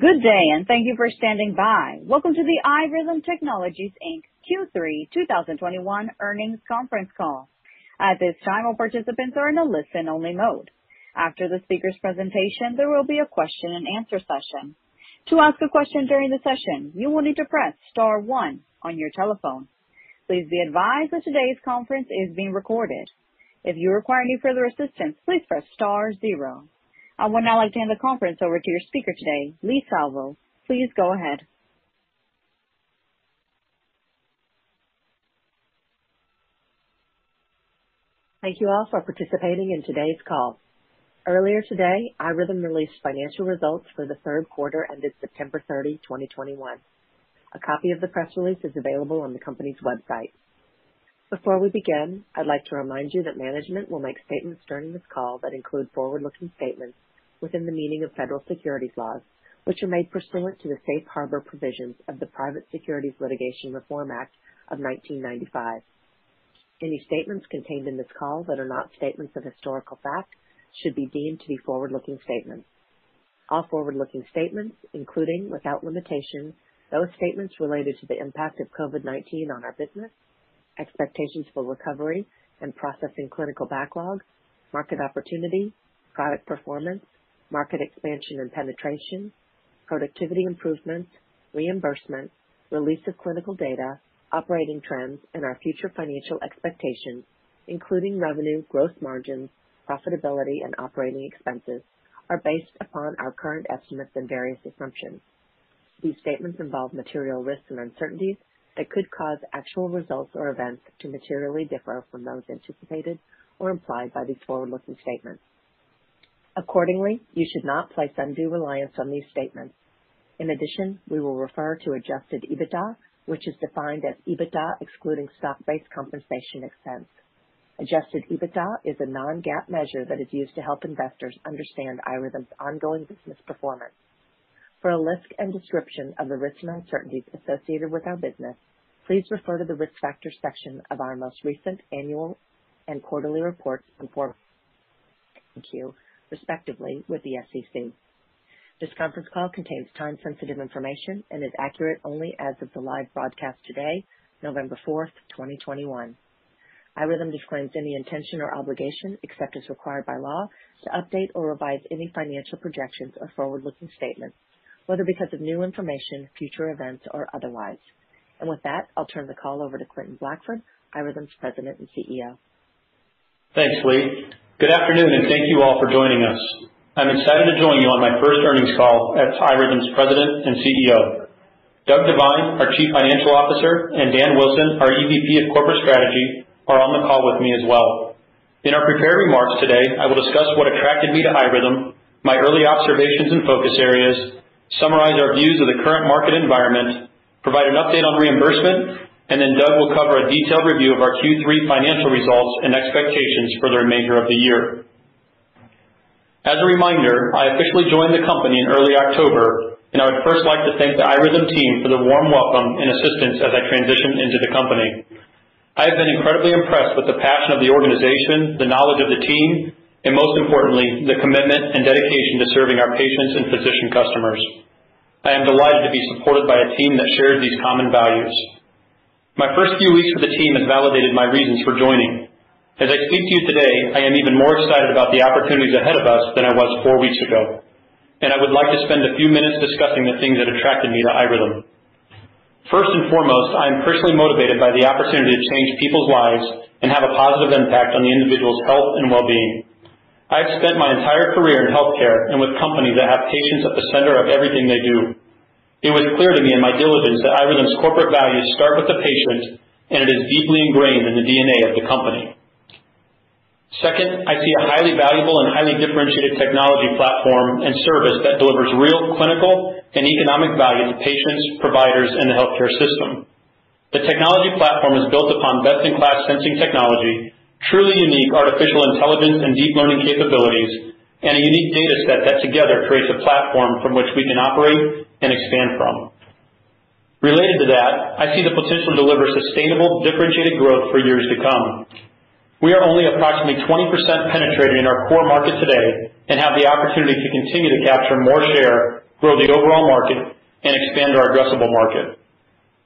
Good day, and thank you for standing by. Welcome to the iRhythm Technologies, Inc. Q3 2021 earnings conference call. At this time, all participants are in a listen-only mode. After the speaker's presentation, there will be a question-and-answer session. To ask a question during the session, you will need to press star one on your telephone. Please be advised that today's conference is being recorded. If you require any further assistance, please press star zero. I would now like to hand the conference over to your speaker today, Leigh Salvo. Please go ahead. Thank you all for participating in today's call. Earlier today, iRhythm released financial results for the third quarter ended September 30, 2021. A copy of the press release is available on the company's website. Before we begin, I'd like to remind you that management will make statements during this call that include forward-looking statements within the meaning of federal securities laws, which are made pursuant to the safe harbor provisions of the Private Securities Litigation Reform Act of 1995. Any statements contained in this call that are not statements of historical fact should be deemed to be forward-looking statements. All forward-looking statements, including, without limitation, those statements related to the impact of COVID-19 on our business, expectations for recovery and processing clinical backlog, market opportunity, product performance, market expansion and penetration, productivity improvements, reimbursement, release of clinical data, operating trends, and our future financial expectations, including revenue, gross margins, profitability, and operating expenses, are based upon our current estimates and various assumptions. These statements involve material risks and uncertainties that could cause actual results or events to materially differ from those anticipated or implied by these forward-looking statements. Accordingly, you should not place undue reliance on these statements. In addition, we will refer to adjusted EBITDA, which is defined as EBITDA excluding stock-based compensation expense. Adjusted EBITDA is a non-GAAP measure that is used to help investors understand iRhythm's ongoing business performance. For a list and description of the risks and uncertainties associated with our business, please refer to the Risk Factors section of our most recent annual and quarterly reports on Form 10-Q, respectively, with the SEC. This conference call contains time-sensitive information and is accurate only as of the live broadcast today, November 4, 2021. iRhythm disclaims any intention or obligation, except as required by law, to update or revise any financial projections or forward-looking statements, whether because of new information, future events, or otherwise. And with that, I'll turn the call over to Quentin Blackford, iRhythm's President and CEO. Thanks, Leigh. Good afternoon, and thank you all for joining us. I'm excited to join you on my first earnings call as iRhythm's President and CEO. Doug Devine, our Chief Financial Officer, and Dan Wilson, our EVP of Corporate Strategy, are on the call with me as well. In our prepared remarks today, I will discuss what attracted me to iRhythm, my early observations and focus areas, summarize our views of the current market environment, provide an update on reimbursement, and then Doug will cover a detailed review of our Q3 financial results and expectations for the remainder of the year. As a reminder, I officially joined the company in early October, and I would first like to thank the iRhythm team for the warm welcome and assistance as I transition into the company. I have been incredibly impressed with the passion of the organization, the knowledge of the team, and most importantly, the commitment and dedication to serving our patients and physician customers. I am delighted to be supported by a team that shares these common values. My first few weeks with the team has validated my reasons for joining. As I speak to you today, I am even more excited about the opportunities ahead of us than I was four weeks ago, and I would like to spend a few minutes discussing the things that attracted me to iRhythm. First and foremost, I am personally motivated by the opportunity to change people's lives and have a positive impact on the individual's health and well-being. I have spent my entire career in healthcare and with companies that have patients at the center of everything they do. It was clear to me in my diligence that iRhythm's corporate values start with the patient, and it is deeply ingrained in the DNA of the company. Second, I see a highly valuable and highly differentiated technology platform and service that delivers real clinical and economic value to patients, providers, and the healthcare system. The technology platform is built upon best-in-class sensing technology, truly unique artificial intelligence and deep learning capabilities, and a unique data set that together creates a platform from which we can operate and expand from. Related to that, I see the potential to deliver sustainable, differentiated growth for years to come. We are only approximately 20% penetrated in our core market today and have the opportunity to continue to capture more share grow the overall market, and expand our addressable market.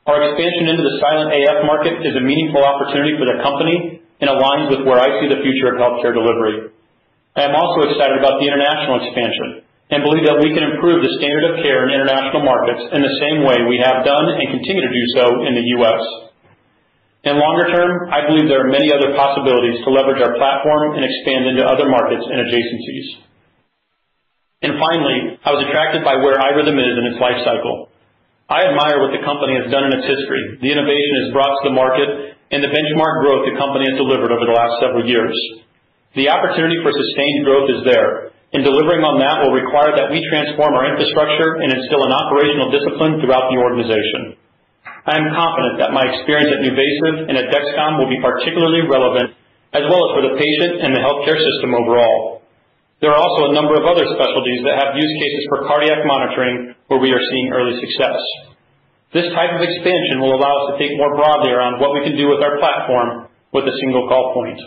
Our expansion into the silent AF market is a meaningful opportunity for the company and aligns with where I see the future of healthcare delivery. I am also excited about the international expansion and believe that we can improve the standard of care in international markets in the same way we have done and continue to do so in the U.S. In longer term, I believe there are many other possibilities to leverage our platform and expand into other markets and adjacencies. And finally, I was attracted by where iRhythm is in its life cycle. I admire what the company has done in its history, the innovation it's brought to the market, and the benchmark growth the company has delivered over the last several years. The opportunity for sustained growth is there, and delivering on that will require that we transform our infrastructure and instill an operational discipline throughout the organization. I am confident that my experience at NuVasive and at Dexcom will be particularly relevant, as well as for the patient and the healthcare system overall. There are also a number of other specialties that have use cases for cardiac monitoring where we are seeing early success. This type of expansion will allow us to think more broadly around what we can do with our platform with a single call point.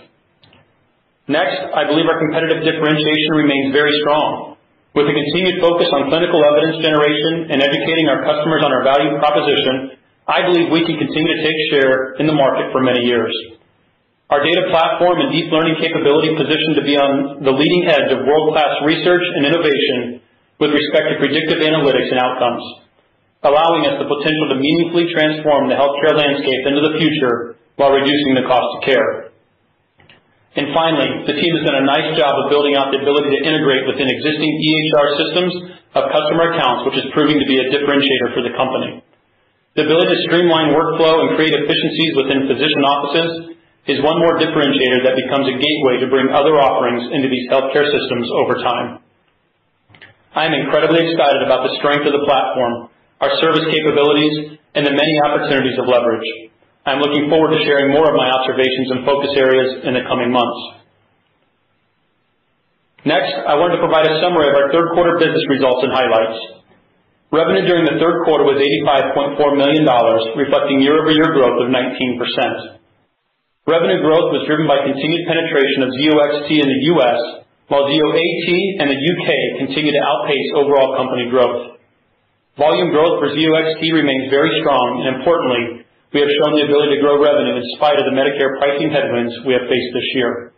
Next, I believe our competitive differentiation remains very strong. With a continued focus on clinical evidence generation and educating our customers on our value proposition, I believe we can continue to take share in the market for many years. Our data platform and deep learning capability position to be on the leading edge of world-class research and innovation with respect to predictive analytics and outcomes, allowing us the potential to meaningfully transform the healthcare landscape into the future while reducing the cost of care. And finally, the team has done a nice job of building out the ability to integrate within existing EHR systems of customer accounts, which is proving to be a differentiator for the company. The ability to streamline workflow and create efficiencies within physician offices is one more differentiator that becomes a gateway to bring other offerings into these healthcare systems over time. I am incredibly excited about the strength of the platform, our service capabilities, and the many opportunities of leverage. I'm looking forward to sharing more of my observations and focus areas in the coming months. Next, I wanted to provide a summary of our third quarter business results and highlights. Revenue during the third quarter was $85.4 million, reflecting year-over-year growth of 19%. Revenue growth was driven by continued penetration of Zio XT in the U.S., while Zio AT in the U.K. continued to outpace overall company growth. Volume growth for Zio XT remains very strong, and importantly, we have shown the ability to grow revenue in spite of the Medicare pricing headwinds we have faced this year.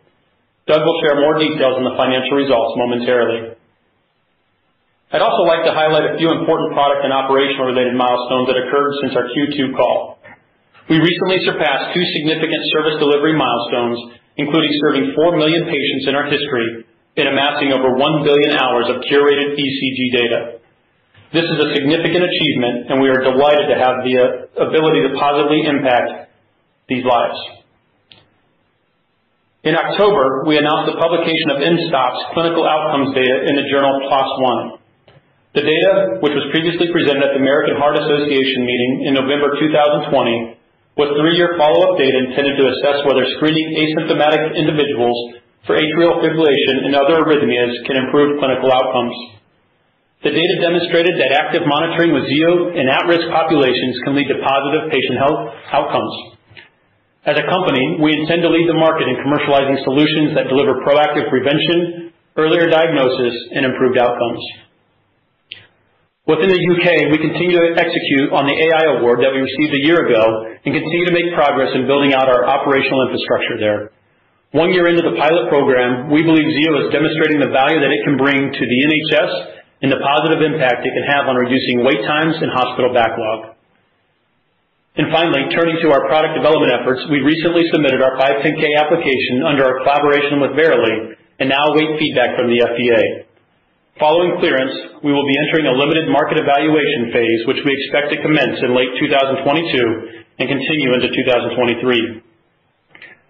Doug will share more details on the financial results momentarily. I'd also like to highlight a few important product and operational related milestones that occurred since our Q2 call. We recently surpassed two significant service delivery milestones, including serving 4 million patients in our history and amassing over 1 billion hours of curated ECG data. This is a significant achievement, and we are delighted to have the uh, ability to positively impact these lives. In October, we announced the publication of mSToPS clinical outcomes data in the journal PLOS ONE. The data, which was previously presented at the American Heart Association meeting in November 2020, was three-year follow-up data intended to assess whether screening asymptomatic individuals for atrial fibrillation and other arrhythmias can improve clinical outcomes. The data demonstrated that active monitoring with Zio in at-risk populations can lead to positive patient health outcomes. As a company, we intend to lead the market in commercializing solutions that deliver proactive prevention, earlier diagnosis, and improved outcomes. Within the U.K., we continue to execute on the AI award that we received a year ago and continue to make progress in building out our operational infrastructure there. One year into the pilot program, we believe Zio is demonstrating the value that it can bring to the NHS and the positive impact it can have on reducing wait times and hospital backlog. And finally, turning to our product development efforts, we recently submitted our 510(k) application under our collaboration with Verily and now await feedback from the FDA. Following clearance, we will be entering a limited market evaluation phase, which we expect to commence in late 2022 and continue into 2023.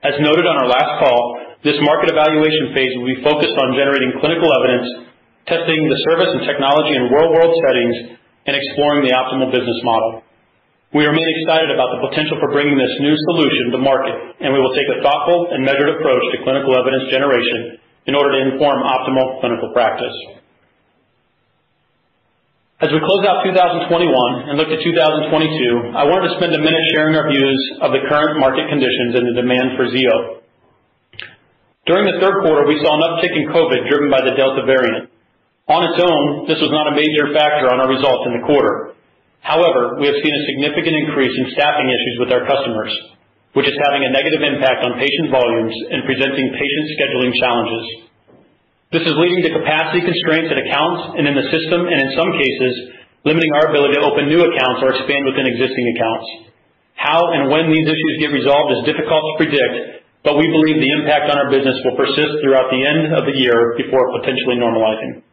As noted on our last call, this market evaluation phase will be focused on generating clinical evidence, testing the service and technology in real-world settings, and exploring the optimal business model. We remain excited about the potential for bringing this new solution to market, and we will take a thoughtful and measured approach to clinical evidence generation in order to inform optimal clinical practice. As we close out 2021 and look to 2022, I wanted to spend a minute sharing our views of the current market conditions and the demand for Zio. During the third quarter, we saw an uptick in COVID driven by the Delta variant. On its own, this was not a major factor on our results in the quarter. However, we have seen a significant increase in staffing issues with our customers, which is having a negative impact on patient volumes and presenting patient scheduling challenges. This is leading to capacity constraints at accounts and in the system, and in some cases, limiting our ability to open new accounts or expand within existing accounts. How and when these issues get resolved is difficult to predict, but we believe the impact on our business will persist throughout the end of the year before potentially normalizing.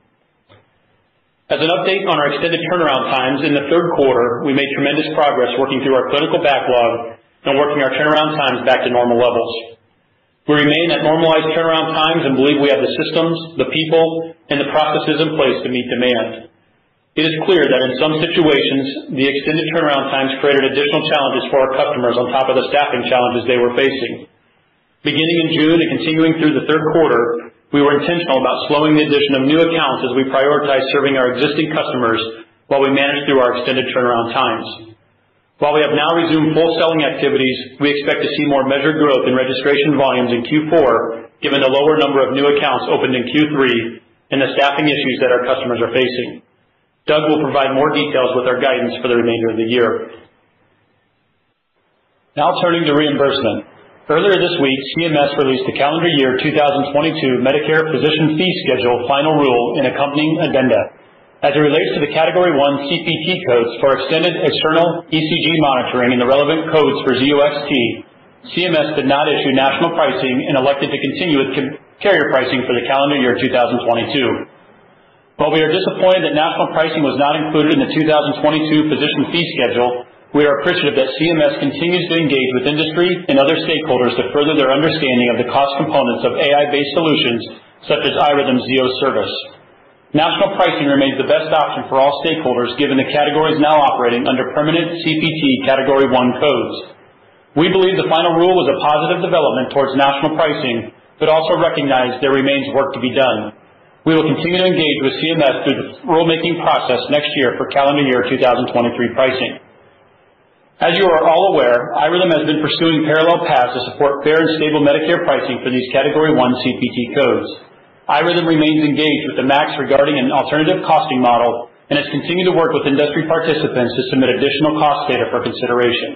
As an update on our extended turnaround times, in the third quarter, we made tremendous progress working through our clinical backlog and working our turnaround times back to normal levels. We remain at normalized turnaround times and believe we have the systems, the people, and the processes in place to meet demand. It is clear that in some situations, the extended turnaround times created additional challenges for our customers on top of the staffing challenges they were facing. Beginning in June and continuing through the third quarter, we were intentional about slowing the addition of new accounts as we prioritize serving our existing customers while we manage through our extended turnaround times. While we have now resumed full selling activities, we expect to see more measured growth in registration volumes in Q4, given the lower number of new accounts opened in Q3 and the staffing issues that our customers are facing. Doug will provide more details with our guidance for the remainder of the year. Now turning to reimbursement. Earlier this week, CMS released the calendar year 2022 Medicare Physician Fee Schedule final rule and accompanying addenda. As it relates to the Category 1 CPT codes for extended external ECG monitoring and the relevant codes for Zio XT, CMS did not issue national pricing and elected to continue with carrier pricing for the calendar year 2022. While we are disappointed that national pricing was not included in the 2022 Physician Fee Schedule, we are appreciative that CMS continues to engage with industry and other stakeholders to further their understanding of the cost components of AI-based solutions such as iRhythm's Zio Service. National pricing remains the best option for all stakeholders, given the categories now operating under permanent CPT Category I codes. We believe the final rule was a positive development towards national pricing, but also recognize there remains work to be done. We will continue to engage with CMS through the rulemaking process next year for calendar year 2023 pricing. As you are all aware, iRhythm has been pursuing parallel paths to support fair and stable Medicare pricing for these Category I CPT codes. iRhythm remains engaged with the MACs regarding an alternative costing model and has continued to work with industry participants to submit additional cost data for consideration.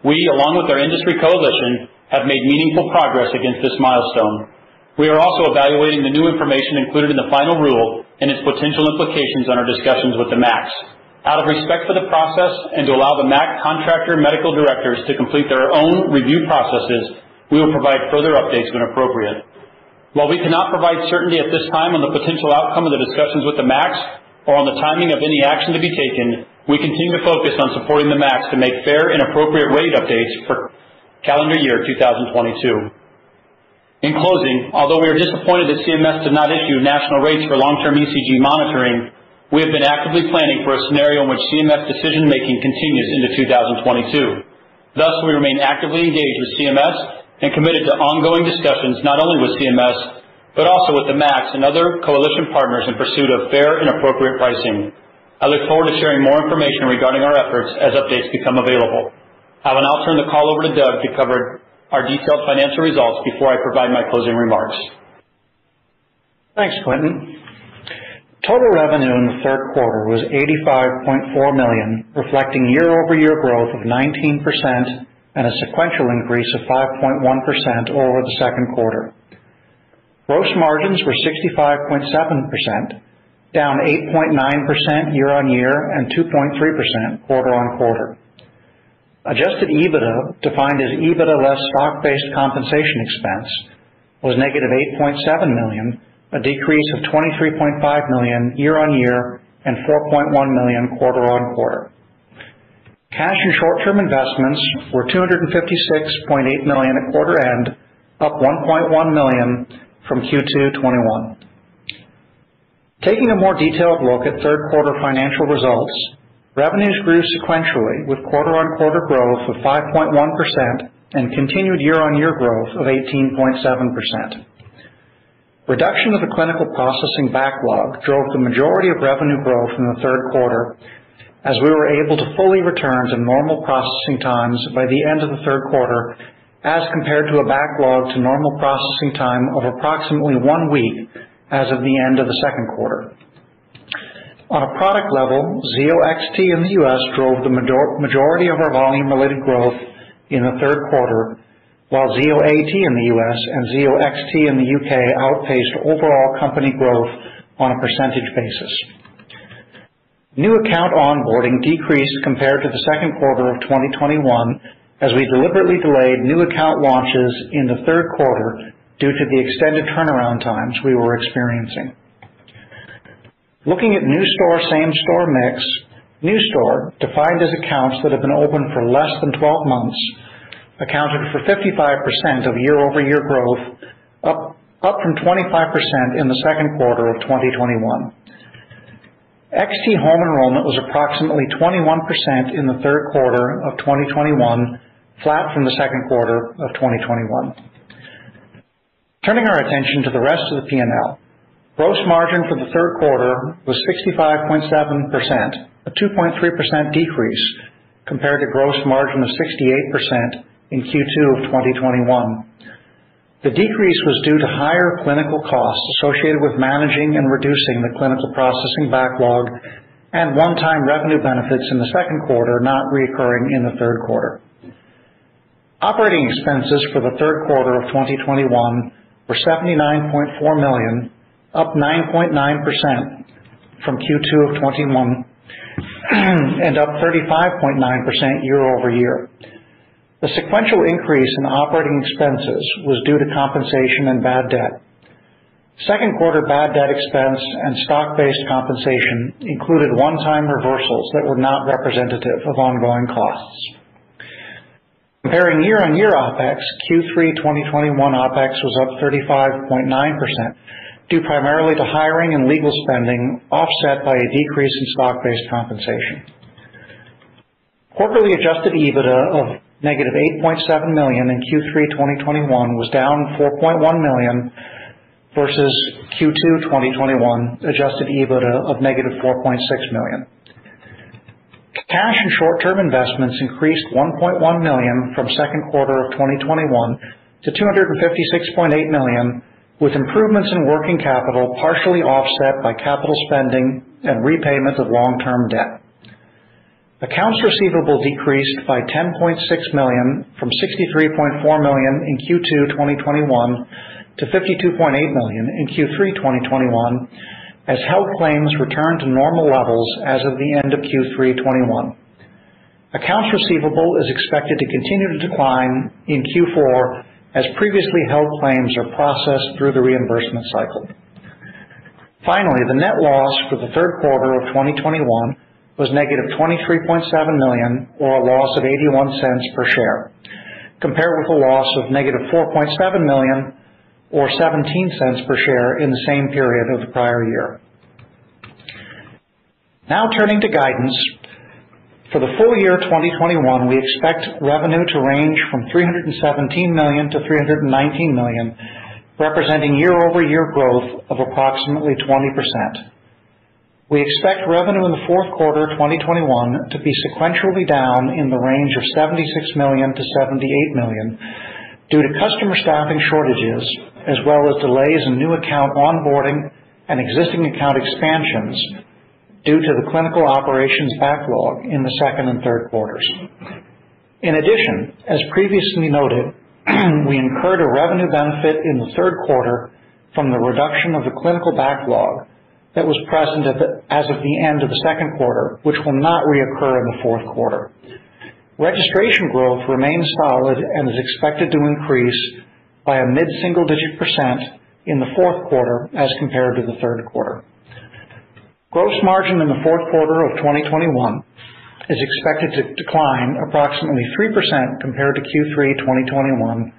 We, along with our industry coalition, have made meaningful progress against this milestone. We are also evaluating the new information included in the final rule and its potential implications on our discussions with the MACs. Out of respect for the process and to allow the MAC contractor medical directors to complete their own review processes, we will provide further updates when appropriate. While we cannot provide certainty at this time on the potential outcome of the discussions with the MACs or on the timing of any action to be taken, we continue to focus on supporting the MACs to make fair and appropriate rate updates for calendar year 2022. In closing, although we are disappointed that CMS did not issue national rates for long-term ECG monitoring, we have been actively planning for a scenario in which CMS decision-making continues into 2022. Thus, we remain actively engaged with CMS and committed to ongoing discussions, not only with CMS, but also with the MACs and other coalition partners in pursuit of fair and appropriate pricing. I look forward to sharing more information regarding our efforts as updates become available. I will now turn the call over to Doug to cover our detailed financial results before I provide my closing remarks. Thanks, Quentin. Total revenue in the third quarter was 85.4 million, reflecting year-over-year growth of 19% and a sequential increase of 5.1% over the second quarter. Gross margins were 65.7%, down 8.9% year-on-year and 2.3% quarter-on-quarter. Adjusted EBITDA, defined as EBITDA less stock-based compensation expense, was -$8.7 million, a decrease of 23.5 million year-on-year and 4.1 million quarter-on-quarter. Cash and short-term investments were 256.8 million at quarter end, up 1.1 million from Q2 2021. Taking a more detailed look at third quarter financial results, revenues grew sequentially with quarter-on-quarter growth of 5.1% and continued year-on-year growth of 18.7%. Reduction of the clinical processing backlog drove the majority of revenue growth in the third quarter as we were able to fully return to normal processing times by the end of the third quarter, as compared to a backlog to normal processing time of approximately one week as of the end of the second quarter. On a product level, Zio XT in the U.S. drove the majority of our volume-related growth in the third quarter, while Zio AT in the U.S. and Zio XT in the U.K. outpaced overall company growth on a percentage basis. New account onboarding decreased compared to the second quarter of 2021 as we deliberately delayed new account launches in the third quarter due to the extended turnaround times we were experiencing. Looking at new store, same store mix, new store, defined as accounts that have been open for less than 12 months, accounted for 55% of year-over-year growth, up from 25% in the second quarter of 2021. XT home enrollment was approximately 21% in the third quarter of 2021, flat from the second quarter of 2021. Turning our attention to the rest of the P&L. Gross margin for the third quarter was 65.7%, a 2.3% decrease compared to gross margin of 68% in Q2 of 2021. The decrease was due to higher clinical costs associated with managing and reducing the clinical processing backlog and one-time revenue benefits in the second quarter not recurring in the third quarter. Operating expenses for the third quarter of 2021 were 79.4 million, up 9.9% from Q2 of 2021, and up 35.9% year-over-year. The sequential increase in operating expenses was due to compensation and bad debt. Second quarter bad debt expense and stock-based compensation included one-time reversals that were not representative of ongoing costs. Comparing year-on-year OpEx, Q3 2021 OpEx was up 35.9%, due primarily to hiring and legal spending, offset by a decrease in stock-based compensation. Quarterly adjusted EBITDA of -$8.7 million in Q3 2021 was down 4.1 million versus Q2 2021 adjusted EBITDA of -$4.6 million. Cash and short-term investments increased 1.1 million from second quarter of 2021 to 256.8 million, with improvements in working capital partially offset by capital spending and repayment of long-term debt. Accounts receivable decreased by 10.6 million from 63.4 million in Q2 2021 to 52.8 million in Q3 2021 as held claims returned to normal levels as of the end of Q3 2021. Accounts receivable is expected to continue to decline in Q4 as previously held claims are processed through the reimbursement cycle. Finally, the net loss for the third quarter of 2021 was -$23.7 million or a loss of $0.81 per share, compared with a loss of -$4.7 million or $0.17 per share in the same period of the prior year. Now turning to guidance. For the full year 2021, we expect revenue to range from $317 million-$319 million, representing year-over-year growth of approximately 20%. We expect revenue in the fourth quarter 2021 to be sequentially down in the range of $76 million-$78 million due to customer staffing shortages as well as delays in new account onboarding and existing account expansions due to the clinical operations backlog in the second and third quarters. In addition, as previously noted, we incurred a revenue benefit in the third quarter from the reduction of the clinical backlog that was present as of the end of the second quarter, which will not reoccur in the fourth quarter. Registration growth remains solid and is expected to increase by a mid-single-digit percent in the fourth quarter as compared to the third quarter. Gross margin in the fourth quarter of 2021 is expected to decline approximately 3% compared to Q3 2021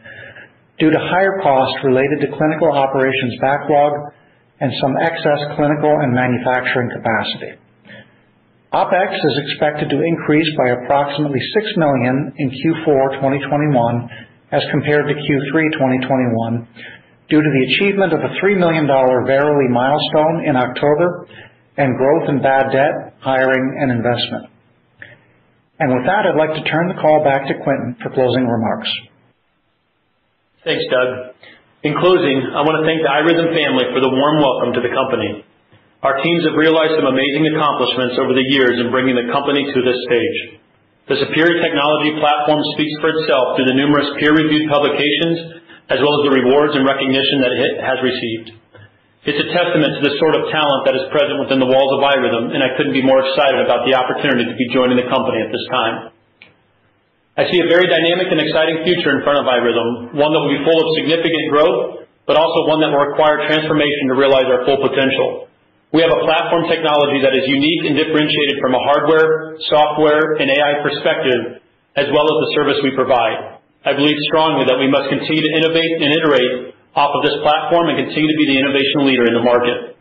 due to higher costs related to clinical operations backlog and some excess clinical and manufacturing capacity. OpEx is expected to increase by approximately 6 million in Q4 2021 as compared to Q3 2021 due to the achievement of a $3 million Verily milestone in October and growth in bad debt, hiring, and investment. And with that, I'd like to turn the call back to Quentin for closing remarks. Thanks, Doug. In closing, I wanna thank the iRhythm family for the warm welcome to the company. Our teams have realized some amazing accomplishments over the years in bringing the company to this stage. The superior technology platform speaks for itself through the numerous peer-reviewed publications, as well as the rewards and recognition that it has received. It's a testament to the sort of talent that is present within the walls of iRhythm, and I couldn't be more excited about the opportunity to be joining the company at this time. I see a very dynamic and exciting future in front of iRhythm, one that will be full of significant growth, but also one that will require transformation to realize our full potential. We have a platform technology that is unique and differentiated from a hardware, software, and AI perspective, as well as the service we provide. I believe strongly that we must continue to innovate and iterate off of this platform and continue to be the innovation leader in the market.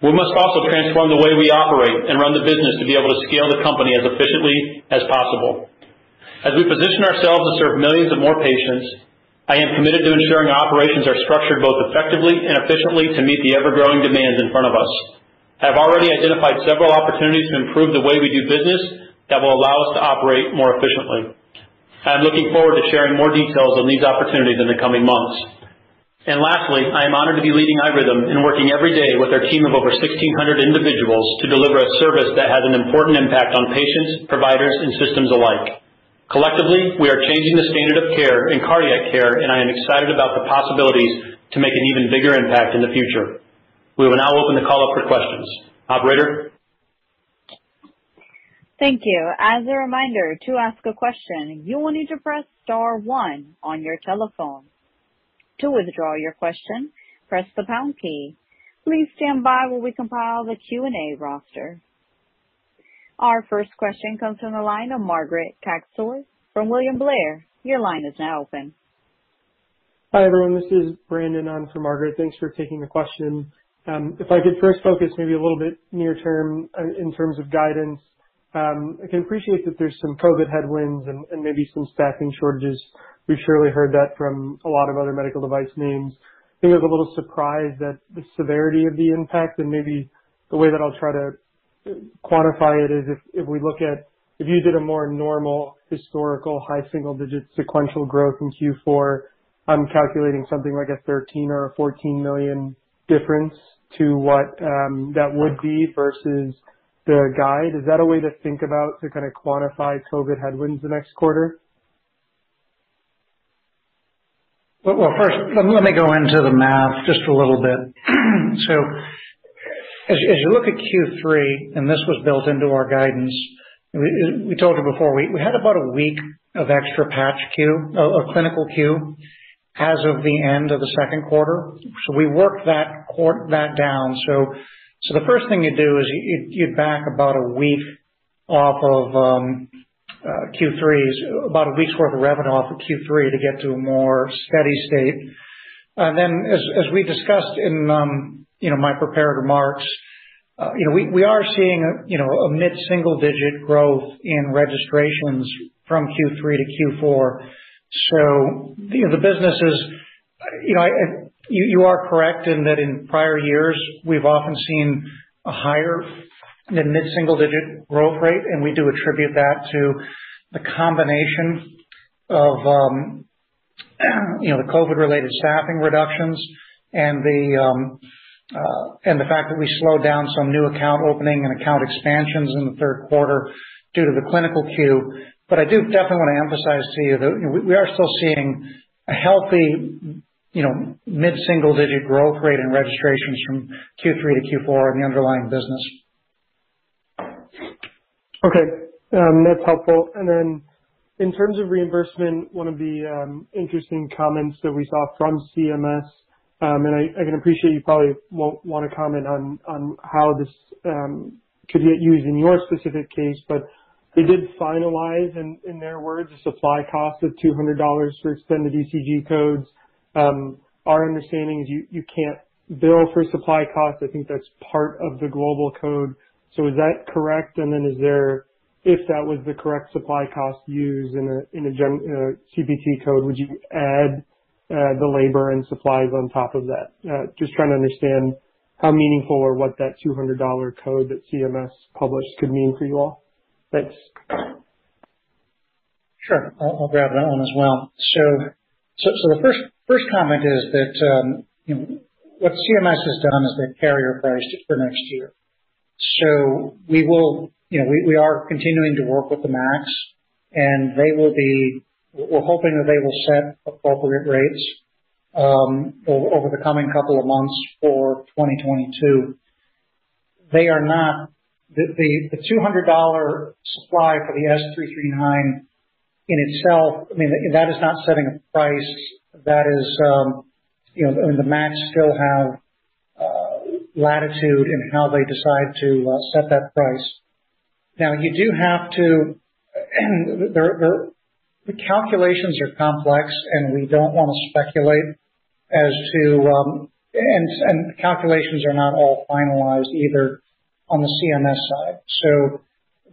We must also transform the way we operate and run the business to be able to scale the company as efficiently as possible. As we position ourselves to serve millions of more patients, I am committed to ensuring our operations are structured both effectively and efficiently to meet the ever-growing demands in front of us. I have already identified several opportunities to improve the way we do business that will allow us to operate more efficiently. I am looking forward to sharing more details on these opportunities in the coming months. And lastly, I am honored to be leading iRhythm and working every day with our team of over 1,600 individuals to deliver a service that has an important impact on patients, providers, and systems alike. Collectively, we are changing the standard of care in cardiac care, and I am excited about the possibilities to make an even bigger impact in the future. We will now open the call up for questions. Operator? Thank you. As a reminder, to ask a question, you will need to press star one on your telephone. To withdraw your question, press the pound key. Please stand by while we compile the Q&A roster. Our first question comes from the line of Margaret Kaczor from William Blair. Your line is now open. Hi, everyone. This is Brandon on for Margaret. Thanks for taking the question. Um, if I could first focus maybe a little bit near term uh, in terms of guidance. Um, I can appreciate that there's some COVID headwinds and maybe some staffing shortages. We've surely heard that from a lot of other medical device names. I think I was a little surprised at the severity of the impact and maybe the way that I'll try to quantify it is if we look at if you did a more normal historical high single-digit sequential growth in Q4, I'm calculating something like a $13 million or a 14 million difference to what um, that would be versus the guide. Is that a way to think about to kind of quantify COVID headwinds the next quarter? Well, first, let me go into the math just a little bit. As you look at Q3, and this was built into our guidance, we told you before, we had about a week of extra patch queue or clinical queue as of the end of the second quarter. So we worked that down. So so the first thing you do is you back about a week off of um, uh, Q3, about a week's worth of revenue off of Q3 to get to a more steady state. And then as as we discussed in um, my prepared remarks, you know, we we are seeing a you know, a mid-single digit growth in registrations from Q3 to Q4. You know, the business is, you know, you you are correct in that in prior years, we've often seen a higher than mid-single digit growth rate, and we do attribute that to the combination of um, you know, the COVID-related staffing reductions and the Uh, fact that we slowed down some new account opening and account expansions in the third quarter due to the clinical queue. But I do definitely want to emphasize to you that we are still seeing a healthy you know mid-single digit growth rate in registrations from Q3 to Q4 in the underlying business. Okay. Um, that's helpful. And then in terms of reimbursement, one of the um, interesting comments that we saw from CMS, and Um, I i can appreciate you probably won't want to comment on on how this um, could get used in your specific case, but they did finalize, in in their words, a supply cost of $200 for extended ECG codes. Um our understanding is you you can't bill for supply costs. I think that's part of the global code. So is that correct? And then is there if that was the correct supply cost used in a in a uh, CPT code, would you add Uh, the labor and supplies on top of that? Uh, just trying to understand how meaningful or what that $200 code that CMS published could mean for you all. Thanks. Sure. I'll grab that one as well. So the first comment is that um, what CMS has done is they've carrier priced it for next year. So we will, you know, we are continuing to work with the MACs, and they will be. We're hoping that they will set appropriate rates um, over the coming couple of months for 2022. They are not. The $200 supply for the S339 in itself, I mean, that is not setting a price. That is, um, you know, the MACs still have uh, latitude in how they decide to uh, set that price. Now, you do have to. The calculations are complex, and we don't wanna speculate as to. Uhm, and calculations are not all finalized either on the CMS side. So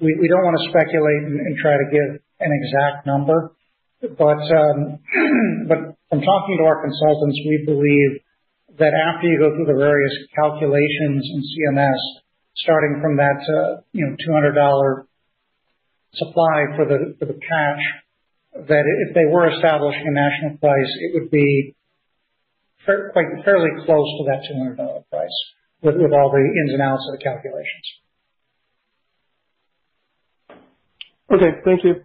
we don't wanna speculate and try to give an exact number. But from talking to our consultants, we believe that after you go through the various calculations in CMS, starting from that, you know, $200 supply for the patch, that if they were establishing a national price, it would be quite fairly close to that $200 price with all the ins and outs of the calculations. Okay. Thank you.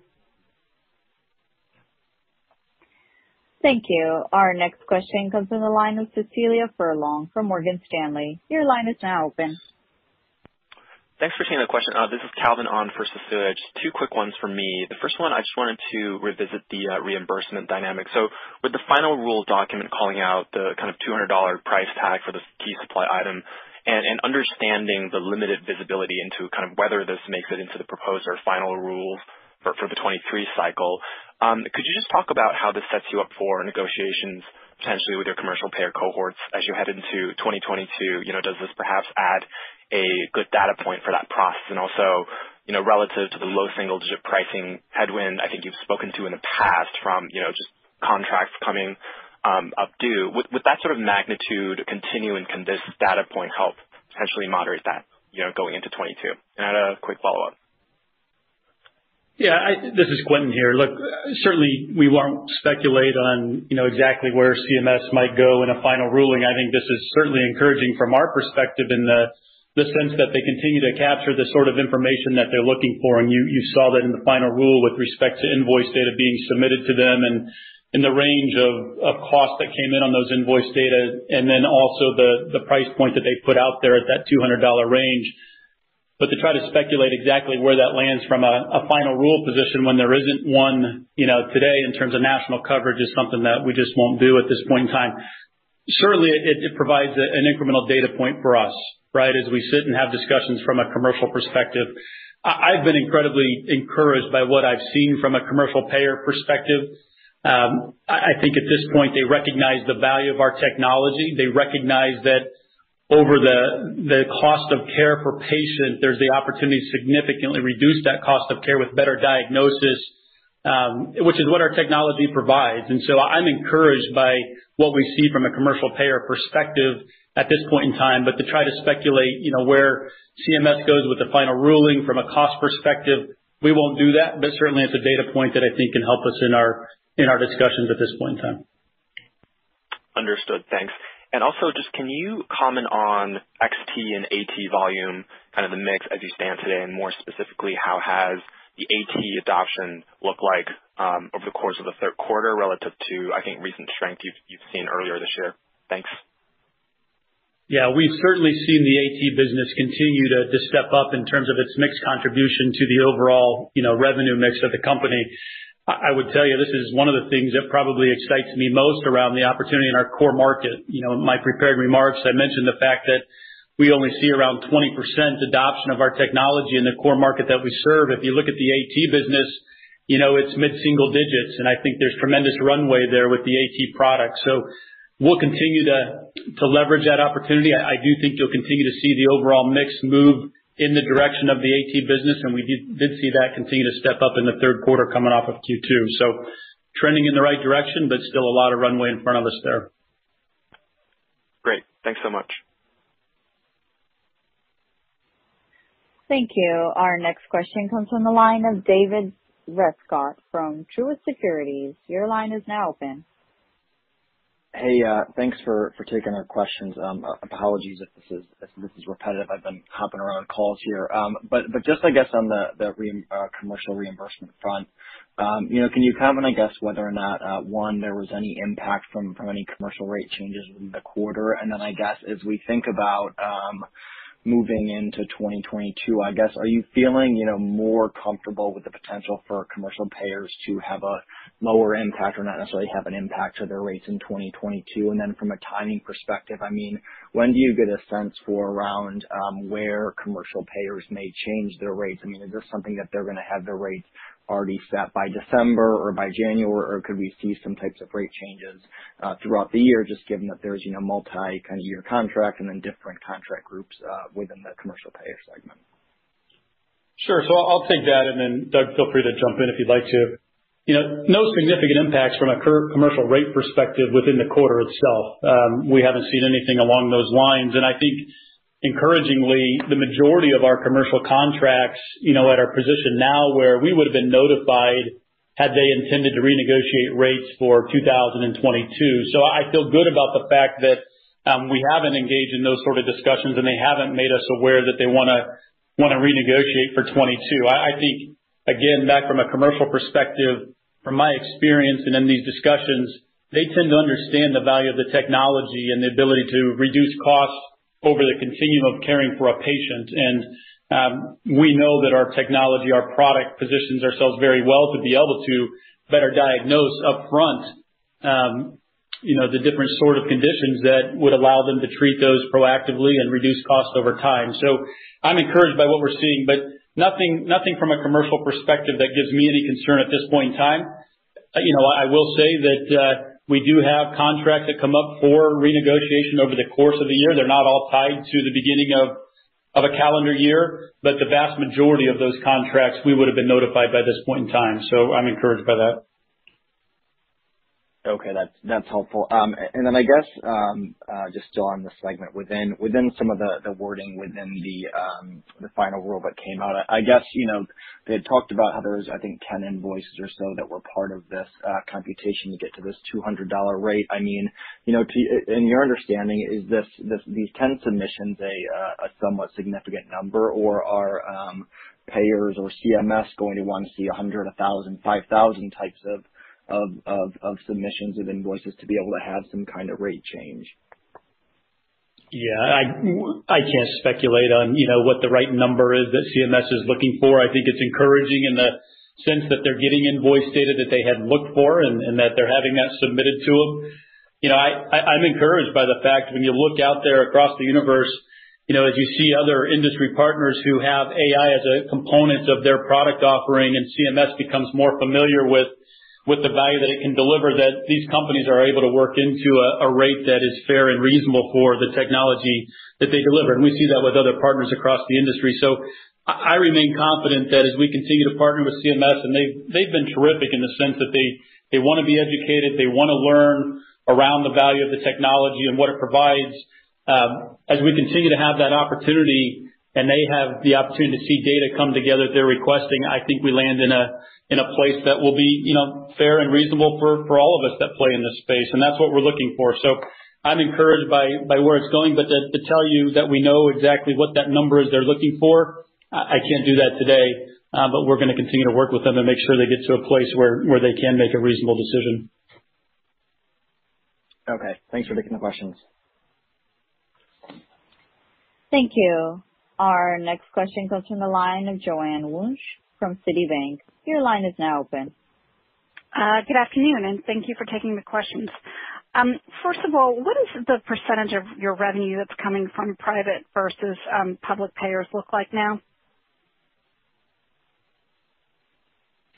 Thank you. Our next question comes from the line of Cecilia Furlong from Morgan Stanley. Your line is now open. Thanks for taking the question. Uh, this is Calvin on for Cecilia. Just two quick ones from me. The first one, I just wanted to revisit the uh, reimbursement dynamic. So with the final rule document calling out the kind of $200 price tag for this key supply item and understanding the limited visibility into kind of whether this makes it into the proposed or final rules for the 2023 cycle, um, could you just talk about how this sets you up for negotiations potentially with your commercial payer cohorts as you head into 2022? You know, does this perhaps add a good data point for that process? And also, you know, relative to the low single digit pricing headwind I think you've spoken to in the past from, you know, just contracts coming um, up due. Would that sort of magnitude continue, and can this data point help potentially moderate that, you know, going into 2022? I had a quick follow-up. Yeah. This is Quentin here. Look, certainly we won't speculate on, you know, exactly where CMS might go in a final ruling. I think this is certainly encouraging from our perspective in the sense that they continue to capture the sort of information that they're looking for. And you saw that in the final rule with respect to invoice data being submitted to them and in the range of cost that came in on those invoice data, and then also the price point that they put out there at that $200 range. But to try to speculate exactly where that lands from a final rule position when there isn't one, you know, today in terms of national coverage is something that we just won't do at this point in time. Certainly, it provides an incremental data point for us, right? As we sit and have discussions from a commercial perspective. I've been incredibly encouraged by what I've seen from a commercial payer perspective. Um, I think at this point, they recognize the value of our technology. They recognize that over the the cost of care per patient, there's the opportunity to significantly reduce that cost of care with better diagnosis, um, which is what our technology provides. And so I'm encouraged by what we see from a commercial payer perspective at this point in time. But to try to speculate, you know, where CMS goes with the final ruling from a cost perspective, we won't do that. But certainly it's a data point that I think can help us in our in our discussions at this point in time. Understood. Thanks. And also just can you comment on XT and AT volume, kind of the mix as you stand today, and more specifically, how has the AT adoption looked like um, over the course of the third quarter relative to, I think, recent strength you've seen earlier this year? Thanks. Yeah. We've certainly seen the AT business continue to step up in terms of its mix contribution to the overall, you know, revenue mix of the company. I would tell you, this is one of the things that probably excites me most around the opportunity in our core market. You know, in my prepared remarks, I mentioned the fact that we only see around 20% adoption of our technology in the core market that we serve. If you look at the AT business, you know, it's mid-single digits, and I think there's tremendous runway there with the AT product. We'll continue to leverage that opportunity. I do think you'll continue to see the overall mix move in the direction of the AT business, and we did see that continue to step up in the third quarter coming off of Q2. Trending in the right direction, but still a lot of runway in front of us there. Great. Thanks so much. Thank you. Our next question comes from the line of David Rescott from Truist Securities. Your line is now open. Hey, uh, thanks for taking our questions. Um, uh, apologies if this is this is repetitive. I've been hopping around calls here. Um, but but just I guess on the the uh, commercial reimbursement front, um, you know, can you comment, I guess, whether or not one, there was any impact from any commercial rate changes in the quarter? And then I guess as we think about um, moving into 2022, I guess, are you feeling, you know, more comfortable with the potential for commercial payers to have a lower impact or not necessarily have an impact to their rates in 2022? Then from a timing perspective, I mean, when do you get a sense for around um, where commercial payers may change their rates? I mean, is this something that they're gonna have their rates already set by December or by January, or could we see some types of rate changes uh, throughout the year, just given that there's, you know, multi kind of year contract and then different contract groups uh, within the commercial payer segment? Sure. So I'll take that, and then Doug, feel free to jump in if you'd like to. You know, no significant impacts from a commercial rate perspective within the quarter itself. Um, we haven't seen anything along those lines. And I think encouragingly, the majority of our commercial contracts, you know, at our position now where we would've been notified had they intended to renegotiate rates for 2022. So I feel good about the fact that um, we haven't engaged in those sort of discussions, and they haven't made us aware that they wanna want to renegotiate for 2022. I think, again, back from a commercial perspective, from my experience and in these discussions, they tend to understand the value of the technology and the ability to reduce costs over the continuum of caring for a patient. And um we know that our technology, our product positions ourselves very well to be able to better diagnose upfront, um, you know, the different sort of conditions that would allow them to treat those proactively and reduce costs over time. So I'm encouraged by what we're seeing, but nothing nothing from a commercial perspective that gives me any concern at this point in time. Uh, you know, I will say that uh, we do have contracts that come up for renegotiation over the course of the year. They're not all tied to the beginning of a calendar year, but the vast majority of those contracts, we would've been notified by this point in time. So I'm encouraged by that. Okay. That's helpful. Um and then I guess um, uh, just still on the segment within some of the wording within um, the final rule that came out, I guess, you know, they had talked about how there was, I think, 10 invoices or so that were part of this uh, computation to get to this $200 rate. I mean, you know, in your understanding, is this these 10 submissions uh, a somewhat significant number, or are um, payers or CMS going to want to see 100, 1,000, 5,000 types of submissions of invoices to be able to have some kind of rate change? Yeah. I can't speculate on, you know, what the right number is that CMS is looking for. I think it's encouraging in the sense that they're getting invoice data that they had looked for and that they're having that submitted to them. You know, I I'm encouraged by the fact when you look out there across the universe, you know, as you see other industry partners who have AI as a component of their product offering, and CMS becomes more familiar with the value that it can deliver, that these companies are able to work into a rate that is fair and reasonable for the technology that they deliver. And we see that with other partners across the industry. So I remain confident that as we continue to partner with CMS, and they've been terrific in the sense that they wanna be educated, they wanna learn around the value of the technology and what it provides. Um, as we continue to have that opportunity and they have the opportunity to see data come together that they're requesting, I think we land in a place that will be, you know, fair and reasonable for all of us that play in this space, and that's what we're looking for. So I'm encouraged by where it's going. But to tell you that we know exactly what that number is they're looking for, I can't do that today. Uh, but we're gonna continue to work with them and make sure they get to a place where they can make a reasonable decision. Okay. Thanks for taking the questions. Thank you. Our next question comes from the line of Joanne Wuensch from Citibank. Your line is now open. Uh, good afternoon, and thank you for taking the questions. Um, first of all, what is the percentage of your revenue that's coming from private versus um, public payers look like now?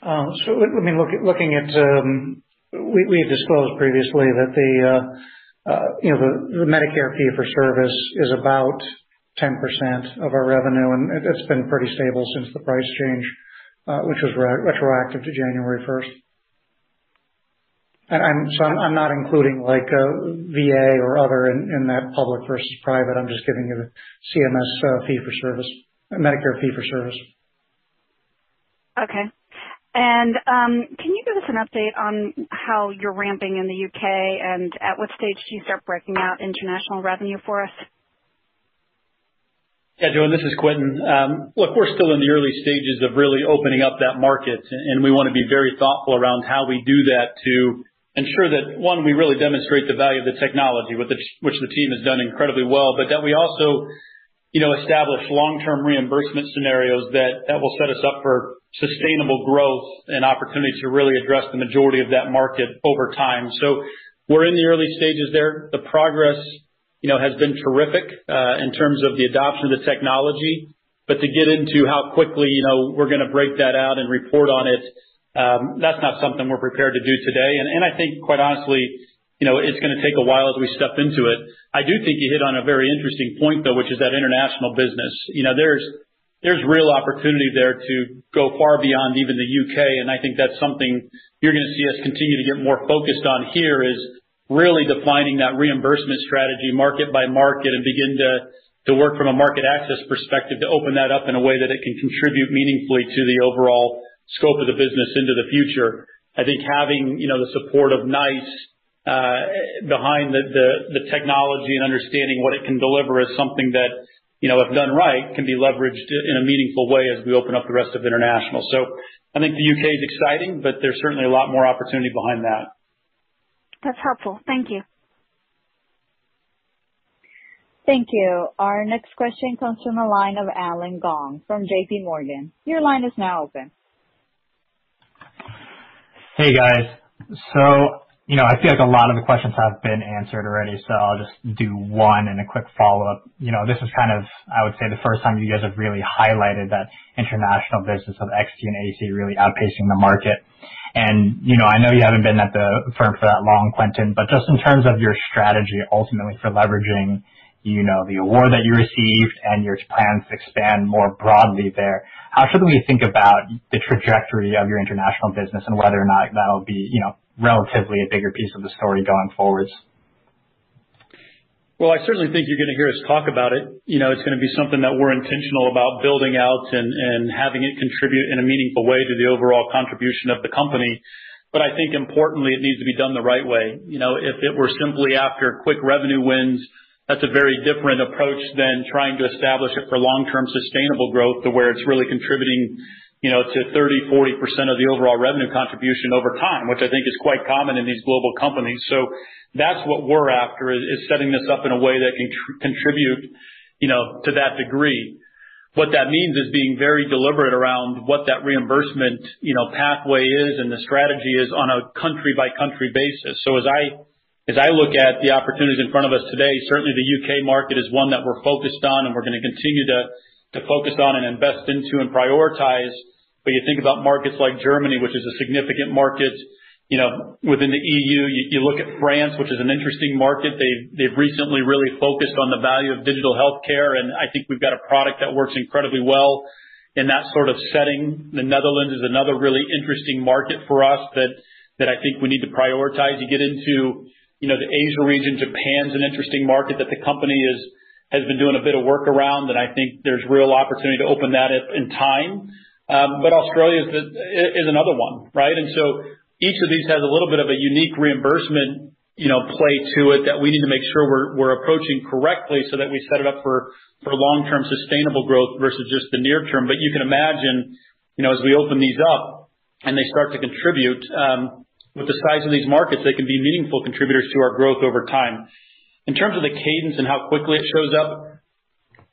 Oh so I mean, looking at, um, we had disclosed previously that the uh, you know, the Medicare fee-for-service is about 10% of our revenue, and it's been pretty stable since the price change, Uh, which was retroactive to January first. I'm not including like uh, VA or other in that public versus private. I'm just giving you the CMS uh, fee-for-service, Medicare fee-for-service. Okay. And um can you give us an update on how you're ramping in the U.K., and at what stage do you start breaking out international revenue for us? Yeah, Joanne, this is Quentin. Um, look, we're still in the early stages of really opening up that market, and we want to be very thoughtful around how we do that to ensure that, one, we really demonstrate the value of the technology, which the team has done incredibly well, but that we also you know, establish long-term reimbursement scenarios that will set us up for sustainable growth and opportunity to really address the majority of that market over time. So we're in the early stages there. The progress has been terrific uh in terms of the adoption of the technology. But to get into how quickly you know, we're going to break that out and report on it, um, that's not something we're prepared to do today. And and I think, quite honestly, you know, it's going to take a while as we step into it. I do think you hit on a very interesting point, though, which is that international business. You know, there's there's real opportunity there to go far beyond even the U.K., and I think that's something you're going to see us continue to get more focused on here, is really defining that reimbursement strategy market by market and begin to to work from a market access perspective to open that up in a way that it can contribute meaningfully to the overall scope of the business into the future. I think having you know the support of NICE uh behind the technology and understanding what it can deliver is something that, you know, if done right, can be leveraged in a meaningful way as we open up the rest of international. So I think the U.K. is exciting, but there's certainly a lot more opportunity behind that. That's helpful. Thank you. Thank you. Our next question comes from the line of Allen Gong from JPMorgan. Your line is now open. Hey, guys. So, you know, I feel like a lot of the questions have been answered already, so I'll just do one and a quick follow-up. You know, this is kind of, I would say, the first time you guys have really highlighted that international business of XT and AT really outpacing the market. I know you haven't been at the firm for that long, Quentin, but just in terms of your strategy ultimately for leveraging you know, the award that you received and your plans to expand more broadly there, how should we think about the trajectory of your international business and whether or not that'll be you know, relatively a bigger piece of the story going forwards? Well, I certainly think you're going to hear us talk about it. You know, it's going to be something that we're intentional about building out and and having it contribute in a meaningful way to the overall contribution of the company. But I think importantly, it needs to be done the right way. You know, if it were simply after quick revenue wins, that's a very different approach than trying to establish it for long-term sustainable growth to where it's really contributing to 30%, 40% of the overall revenue contribution over time, which I think is quite common in these global companies. So that's what we're after, is setting this up in a way that can contribute you know, to that degree. What that means is being very deliberate around what that reimbursement you know, pathway is and the strategy is on a country-by-country basis. So as I as I look at the opportunities in front of us today, certainly the U.K. market is one that we're focused on and we're going to continue to focus on and invest into and prioritize. But you think about markets like Germany, which is a significant market you know, within the EU. You look at France, which is an interesting market. They've they've recently really focused on the value of digital healthcare, and I think we've got a product that works incredibly well in that sort of setting. The Netherlands is another really interesting market for us that that I think we need to prioritize. You get into you know, the Asia region, Japan's an interesting market that the company has been doing a bit of work around, and I think there's real opportunity to open that up in time. But Australia is another one, right? And so each of these has a little bit of a unique reimbursement you know, play to it that we need to make sure we're we're approaching correctly so that we set it up for, for long-term sustainable growth versus just the near term. But you can imagine, you know, as we open these up and they start to contribute, um, with the size of these markets, they can be meaningful contributors to our growth over time. In terms of the cadence and how quickly it shows up,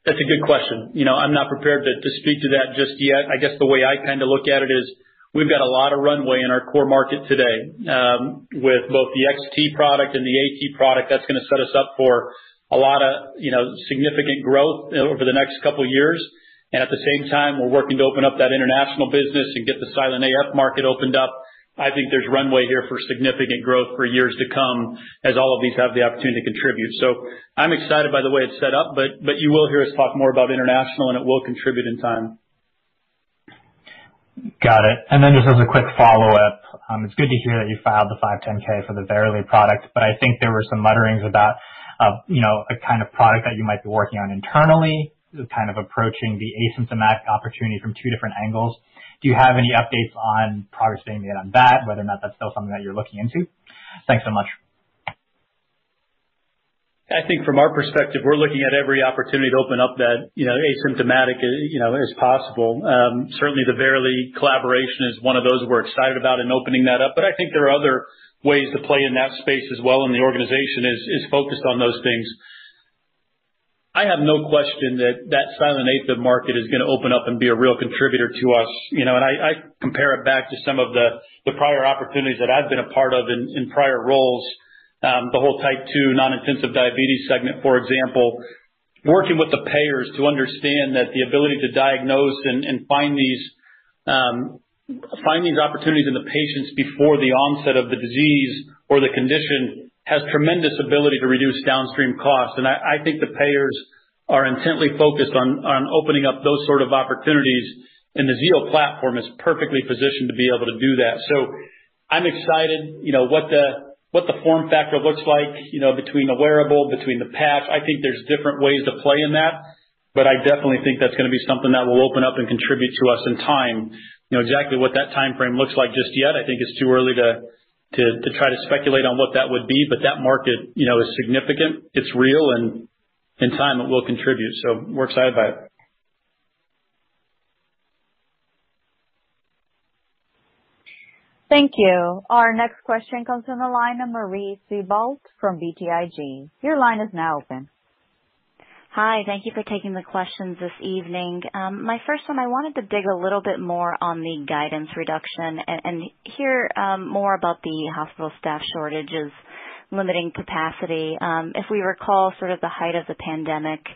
that's a good question. You know, I'm not prepared to speak to that just yet. I guess the way I kind of look at it is we've got a lot of runway in our core market today. Um with both the XT product and the AT product, that's going to set us up for a lot of you know significant growth over the next couple years. And at the same time, we're working to open up that international business and get the silent AF market opened up. I think there's runway here for significant growth for years to come as all of these have the opportunity to contribute. So I'm excited by the way it's set up, but but you will hear us talk more about international, and it will contribute in time. Got it. And then just as a quick follow-up, it's good to hear that you filed the 510(k) for the Verily product, but I think there were some mutterings about uh you know, a kind of product that you might be working on internally, kind of approaching the asymptomatic opportunity from two different angles. Do you have any updates on progress being made on that, whether or not that's still something that you're looking into? Thanks so much. I think from our perspective, we're looking at every opportunity to open up that you know asymptomatic as you know as possible. Um certainly, the Verily collaboration is one of those we're excited about in opening that up. But I think there are other ways to play in that space as well, and the organization is is focused on those things. I have no question that that silent AFib market is going to open up and be a real contributor to us. You know, and I compare it back to some of the prior opportunities that I've been a part of in prior roles. The whole type 2 non-intensive diabetes segment, for example. Working with the payers to understand that the ability to diagnose and find these um find these opportunities in the patients before the onset of the disease or the condition has tremendous ability to reduce downstream costs. And I think the payers are intently focused on opening up those sort of opportunities, and the Zio platform is perfectly positioned to be able to do that. So I'm excited you know, what the what the form factor looks like you know, between the wearable, between the patch. I think there's different ways to play in that, but I definitely think that's going to be something that will open up and contribute to us in time. You know, exactly what that timeframe looks like just yet, I think it's too early to try to speculate on what that would be. But that market you know, is significant, it's real, and in time it will contribute. So we're excited by it. Thank you. Our next question comes from the line of Marie Thibault from BTIG. Your line is now open. Hi. Thank you for taking the questions this evening. Um, my first one, I wanted to dig a little bit more on the guidance reduction and hear um, more about the hospital staff shortages limiting capacity. Um, if we recall sort of the height of the pandemic,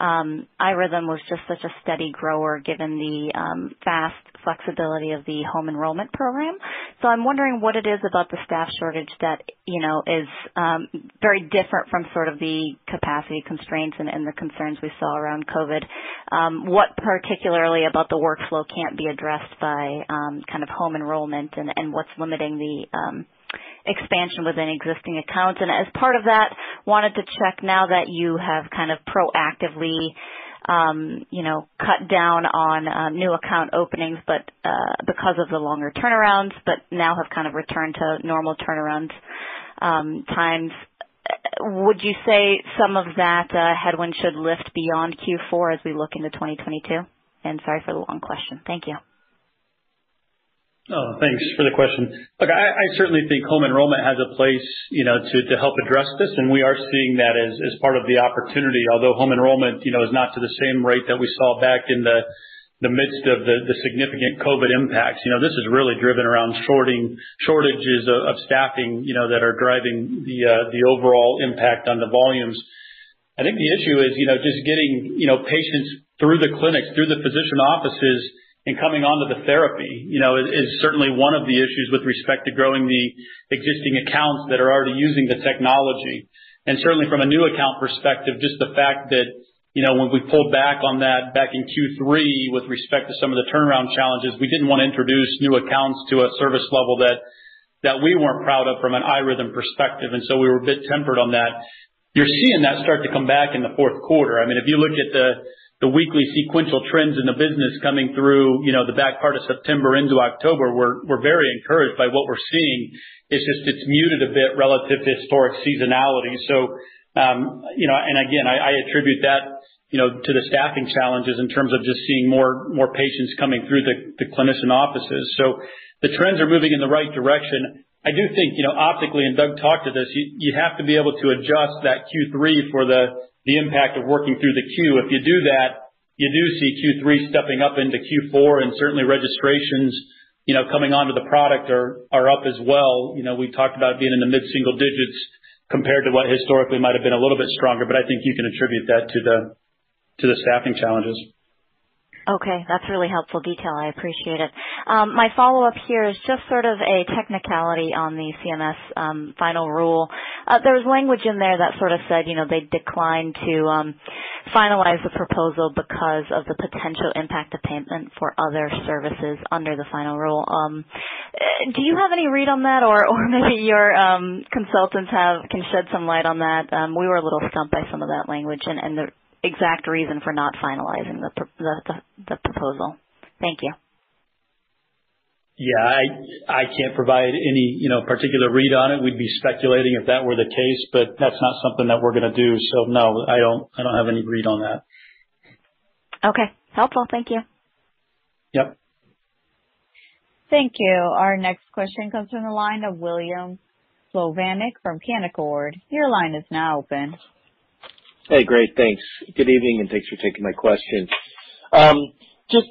iRhythm was just such a steady grower given the um fast flexibility of the home enrollment program. So I'm wondering what it is about the staff shortage that you know is very different from sort of the capacity constraints and the concerns we saw around COVID. Um, what particularly about the workflow can't be addressed by um kind of home enrollment and what's limiting the expansion within existing accounts? And as part of that, wanted to check now that you have kind of proactively um you know cut down on new account openings but uh because of the longer turnarounds, but now have kind of returned to normal turnaround times. Would you say some of that headwind should lift beyond Q4 as we look into 2022? And Sorry for the long question. Thank you. Oh, thanks for the question. Look, I certainly think home enrollment has a place you know, to help address this, and we are seeing that as part of the opportunity. Although home enrollment you know, is not to the same rate that we saw back in the the midst of the significant COVID impacts. You know, this is really driven around shorting shortages of staffing you know, that are driving the uh the overall impact on the volumes. I think the issue is you know, just getting you know, patients through the clinics, through the physician offices, and coming onto the therapy you know, is certainly one of the issues with respect to growing the existing accounts that are already using the technology. And certainly from a new account perspective, just the fact that you know, when we pulled back on that back in Q3 with respect to some of the turnaround challenges, we didn't want to introduce new accounts to a service level that, that we weren't proud of from an iRhythm perspective. And so we were a bit tempered on that. You're seeing that start to come back in the fourth quarter. I mean, if you look at the weekly sequential trends in the business coming through you know, the back part of September into October, we're very encouraged by what we're seeing. It's just it's muted a bit relative to historic seasonality. So um, you know, and again, I attribute that you know, to the staffing challenges in terms of just seeing more more patients coming through the clinician offices. So the trends are moving in the right direction. I do think you know, optically, and Doug talked to this, you have to be able to adjust that Q3 for the impact of working through the queue. If you do that, you do see Q3 stepping up into Q4 and certainly registrations you know, coming onto the product are up as well. You know, we talked about being in the mid-single digits compared to what historically might have been a little bit stronger, but I think you can attribute that to the to the staffing challenges. Okay. That's really helpful detail. I appreciate it. Um, my follow-up here is just sort of a technicality on the CMS um, final rule. Uh, there was language in there that sort of said you know, they declined to um, finalize the proposal because of the potential impact of payment for other services under the final rule. Uh, do you have any read on that? Or, or maybe your consultants can shed some light on that. We were a little stumped by some of that language and the exact reason for not finalizing the proposal. Thank you. Yeah, I can't provide any you know, particular read on it. We'd be speculating if that were the case, but that's not something that we're going to do. So no, I don't have any read on that. Okay. Helpful. Thank you. Yep. Thank you. Our next question comes from the line of William Plovanic from Canaccord. Your line is now open. Hey, great. Thanks. Good evening, and thanks for taking my question. Um, just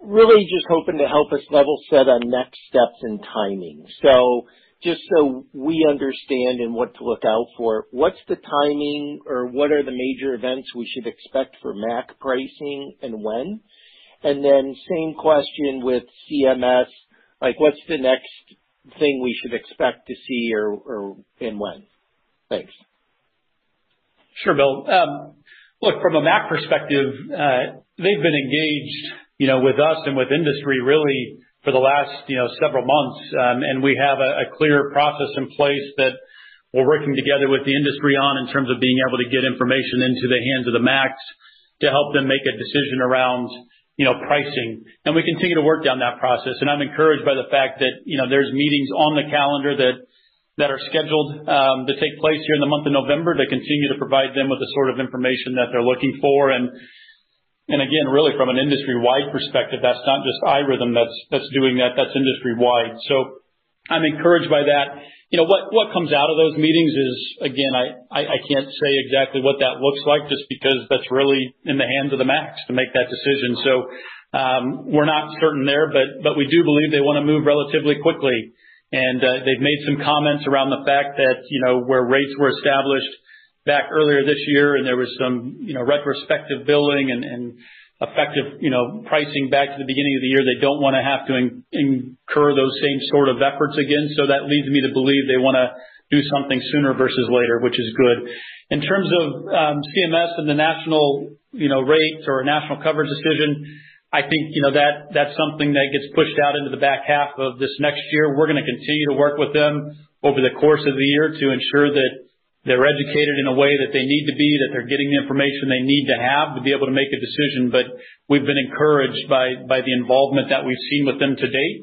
really just hoping to help us level set on next steps and timing. So just so we understand and what to look out for, what's the timing or what are the major events we should expect for MAC pricing and when? And then same question with CMS, like what's the next thing we should expect to see or and when? Thanks. Sure, Bill. Look, from a MAC perspective, they've been engaged you know, with us and with industry really for the last you know, several months. Um and we have a clear process in place that we're working together with the industry on in terms of being able to get information into the hands of the MACs to help them make a decision around you know, pricing. And we continue to work down that process. And I'm encouraged by the fact that you know, there's meetings on the calendar that are scheduled to take place here in the month of November to continue to provide them with the sort of information that they're looking for. And and again, really from an industry-wide perspective, that's not just iRhythm that's that's doing that, that's industry-wide. So I'm encouraged by that. You know, what what comes out of those meetings is, again, I can't say exactly what that looks like just because that's really in the hands of the MACs to make that decision. So um we're not certain there, but but we do believe they want to move relatively quickly. And uh, they've made some comments around the fact that you know, where rates were established back earlier this year, and there was some you know, retrospective billing and effective you know, pricing back to the beginning of the year. They don't want to have to incur those same sort of efforts again. So that leads me to believe they want to do something sooner versus later, which is good. In terms of um, CMS and the national you know, rates or national coverage decision, I think you know, that that's something that gets pushed out into the back half of this next year. We're to continue to work with them over the course of the year to ensure that they're educated in a way that they need to be, that they're getting the information they need to have to be able to make a decision. But we've been encouraged by by the involvement that we've seen with them to date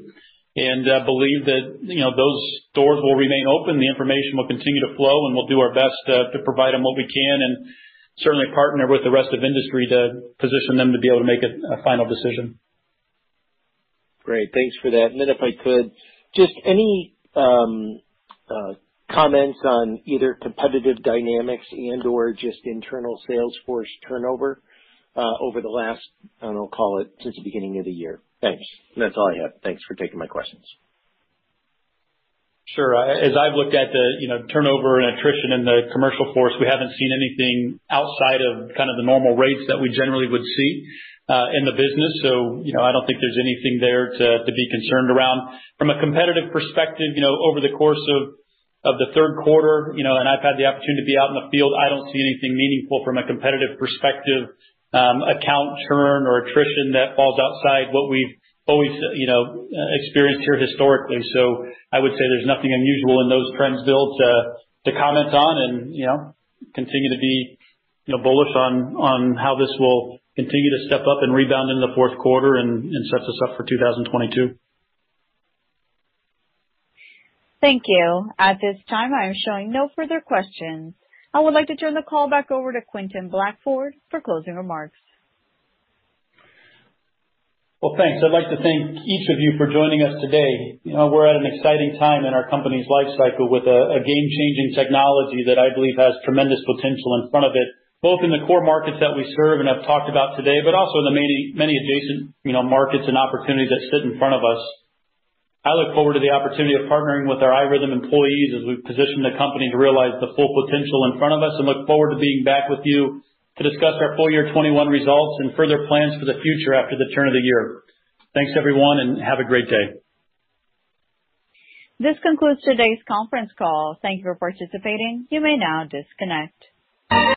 and uh, believe that you know, those doors will remain open, the information will continue to flow, and we'll do our best uh, to provide them what we can and certainly partner with the rest of industry to position them to be able to make a final decision. Great. Thanks for that. And then if I could, just any um, uh, comments on either competitive dynamics and/or just internal sales force turnover uh, over the last, I don't know, call it since the beginning of the year. Thanks. That's all I have. Thanks for taking my questions. Sure. As I've looked at the you know, turnover and attrition in the commercial force, we haven't seen anything outside of kind of the normal rates that we generally would see uh, in the business. So, you know, I don't think there's anything there to to be concerned around. From a competitive perspective, you know, over the course of the third quarter, you know, and I've had the opportunity to be out in the field, I don't see anything meaningful from a competitive perspective, um, account churn or attrition that falls outside what we've always you know, uh, experienced here historically. So I would say there's nothing unusual in those trends, Bill, to comment on and you know, continue to be you know, bullish on on how this will continue to step up and rebound in the fourth quarter and sets us up for 2022. Thank you. At this time, I am showing no further questions. I would like to turn the call back over to Quentin Blackford for closing remarks. Well, thanks. I'd like to thank each of you for joining us today. You know, we're at an exciting time in our company's life cycle with a game-changing technology that I believe has tremendous potential in front of it, both in the core markets that we serve and have talked about today, but also in the many many adjacent you know, markets and opportunities that sit in front of us. I look forward to the opportunity of partnering with our iRhythm employees as we position the company to realize the full potential in front of us and look forward to being back with you to discuss our full year 2021 results and further plans for the future after the turn of the year. Thanks, everyone, and have a great day. This concludes today's conference call. Thank you for participating. You may now disconnect.